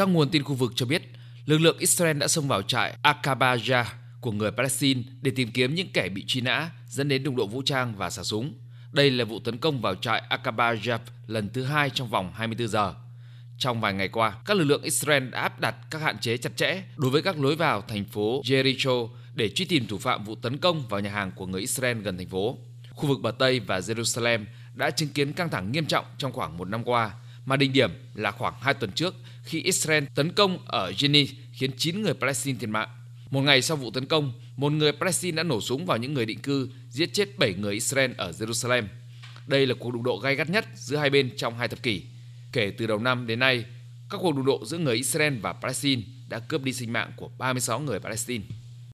Các nguồn tin khu vực cho biết, lực lượng Israel đã xông vào trại Akabaja của người Palestine để tìm kiếm những kẻ bị truy nã dẫn đến đụng độ vũ trang và xả súng. Đây là vụ tấn công vào trại Akabaja lần thứ hai trong vòng 24 giờ. Trong vài ngày qua, các lực lượng Israel đã áp đặt các hạn chế chặt chẽ đối với các lối vào thành phố Jericho để truy tìm thủ phạm vụ tấn công vào nhà hàng của người Israel gần thành phố. Khu vực bờ Tây và Jerusalem đã chứng kiến căng thẳng nghiêm trọng trong khoảng một năm qua, mà đỉnh điểm là khoảng hai tuần trước khi Israel tấn công ở Jenin khiến 9 người Palestine thiệt mạng. Một ngày sau vụ tấn công, một người Palestine đã nổ súng vào những người định cư, giết chết 7 người Israel ở Jerusalem. Đây là cuộc đụng độ gay gắt nhất giữa hai bên trong hai thập kỷ. Kể từ đầu năm đến nay, các cuộc đụng độ giữa người Israel và Palestine đã cướp đi sinh mạng của 36 người Palestine.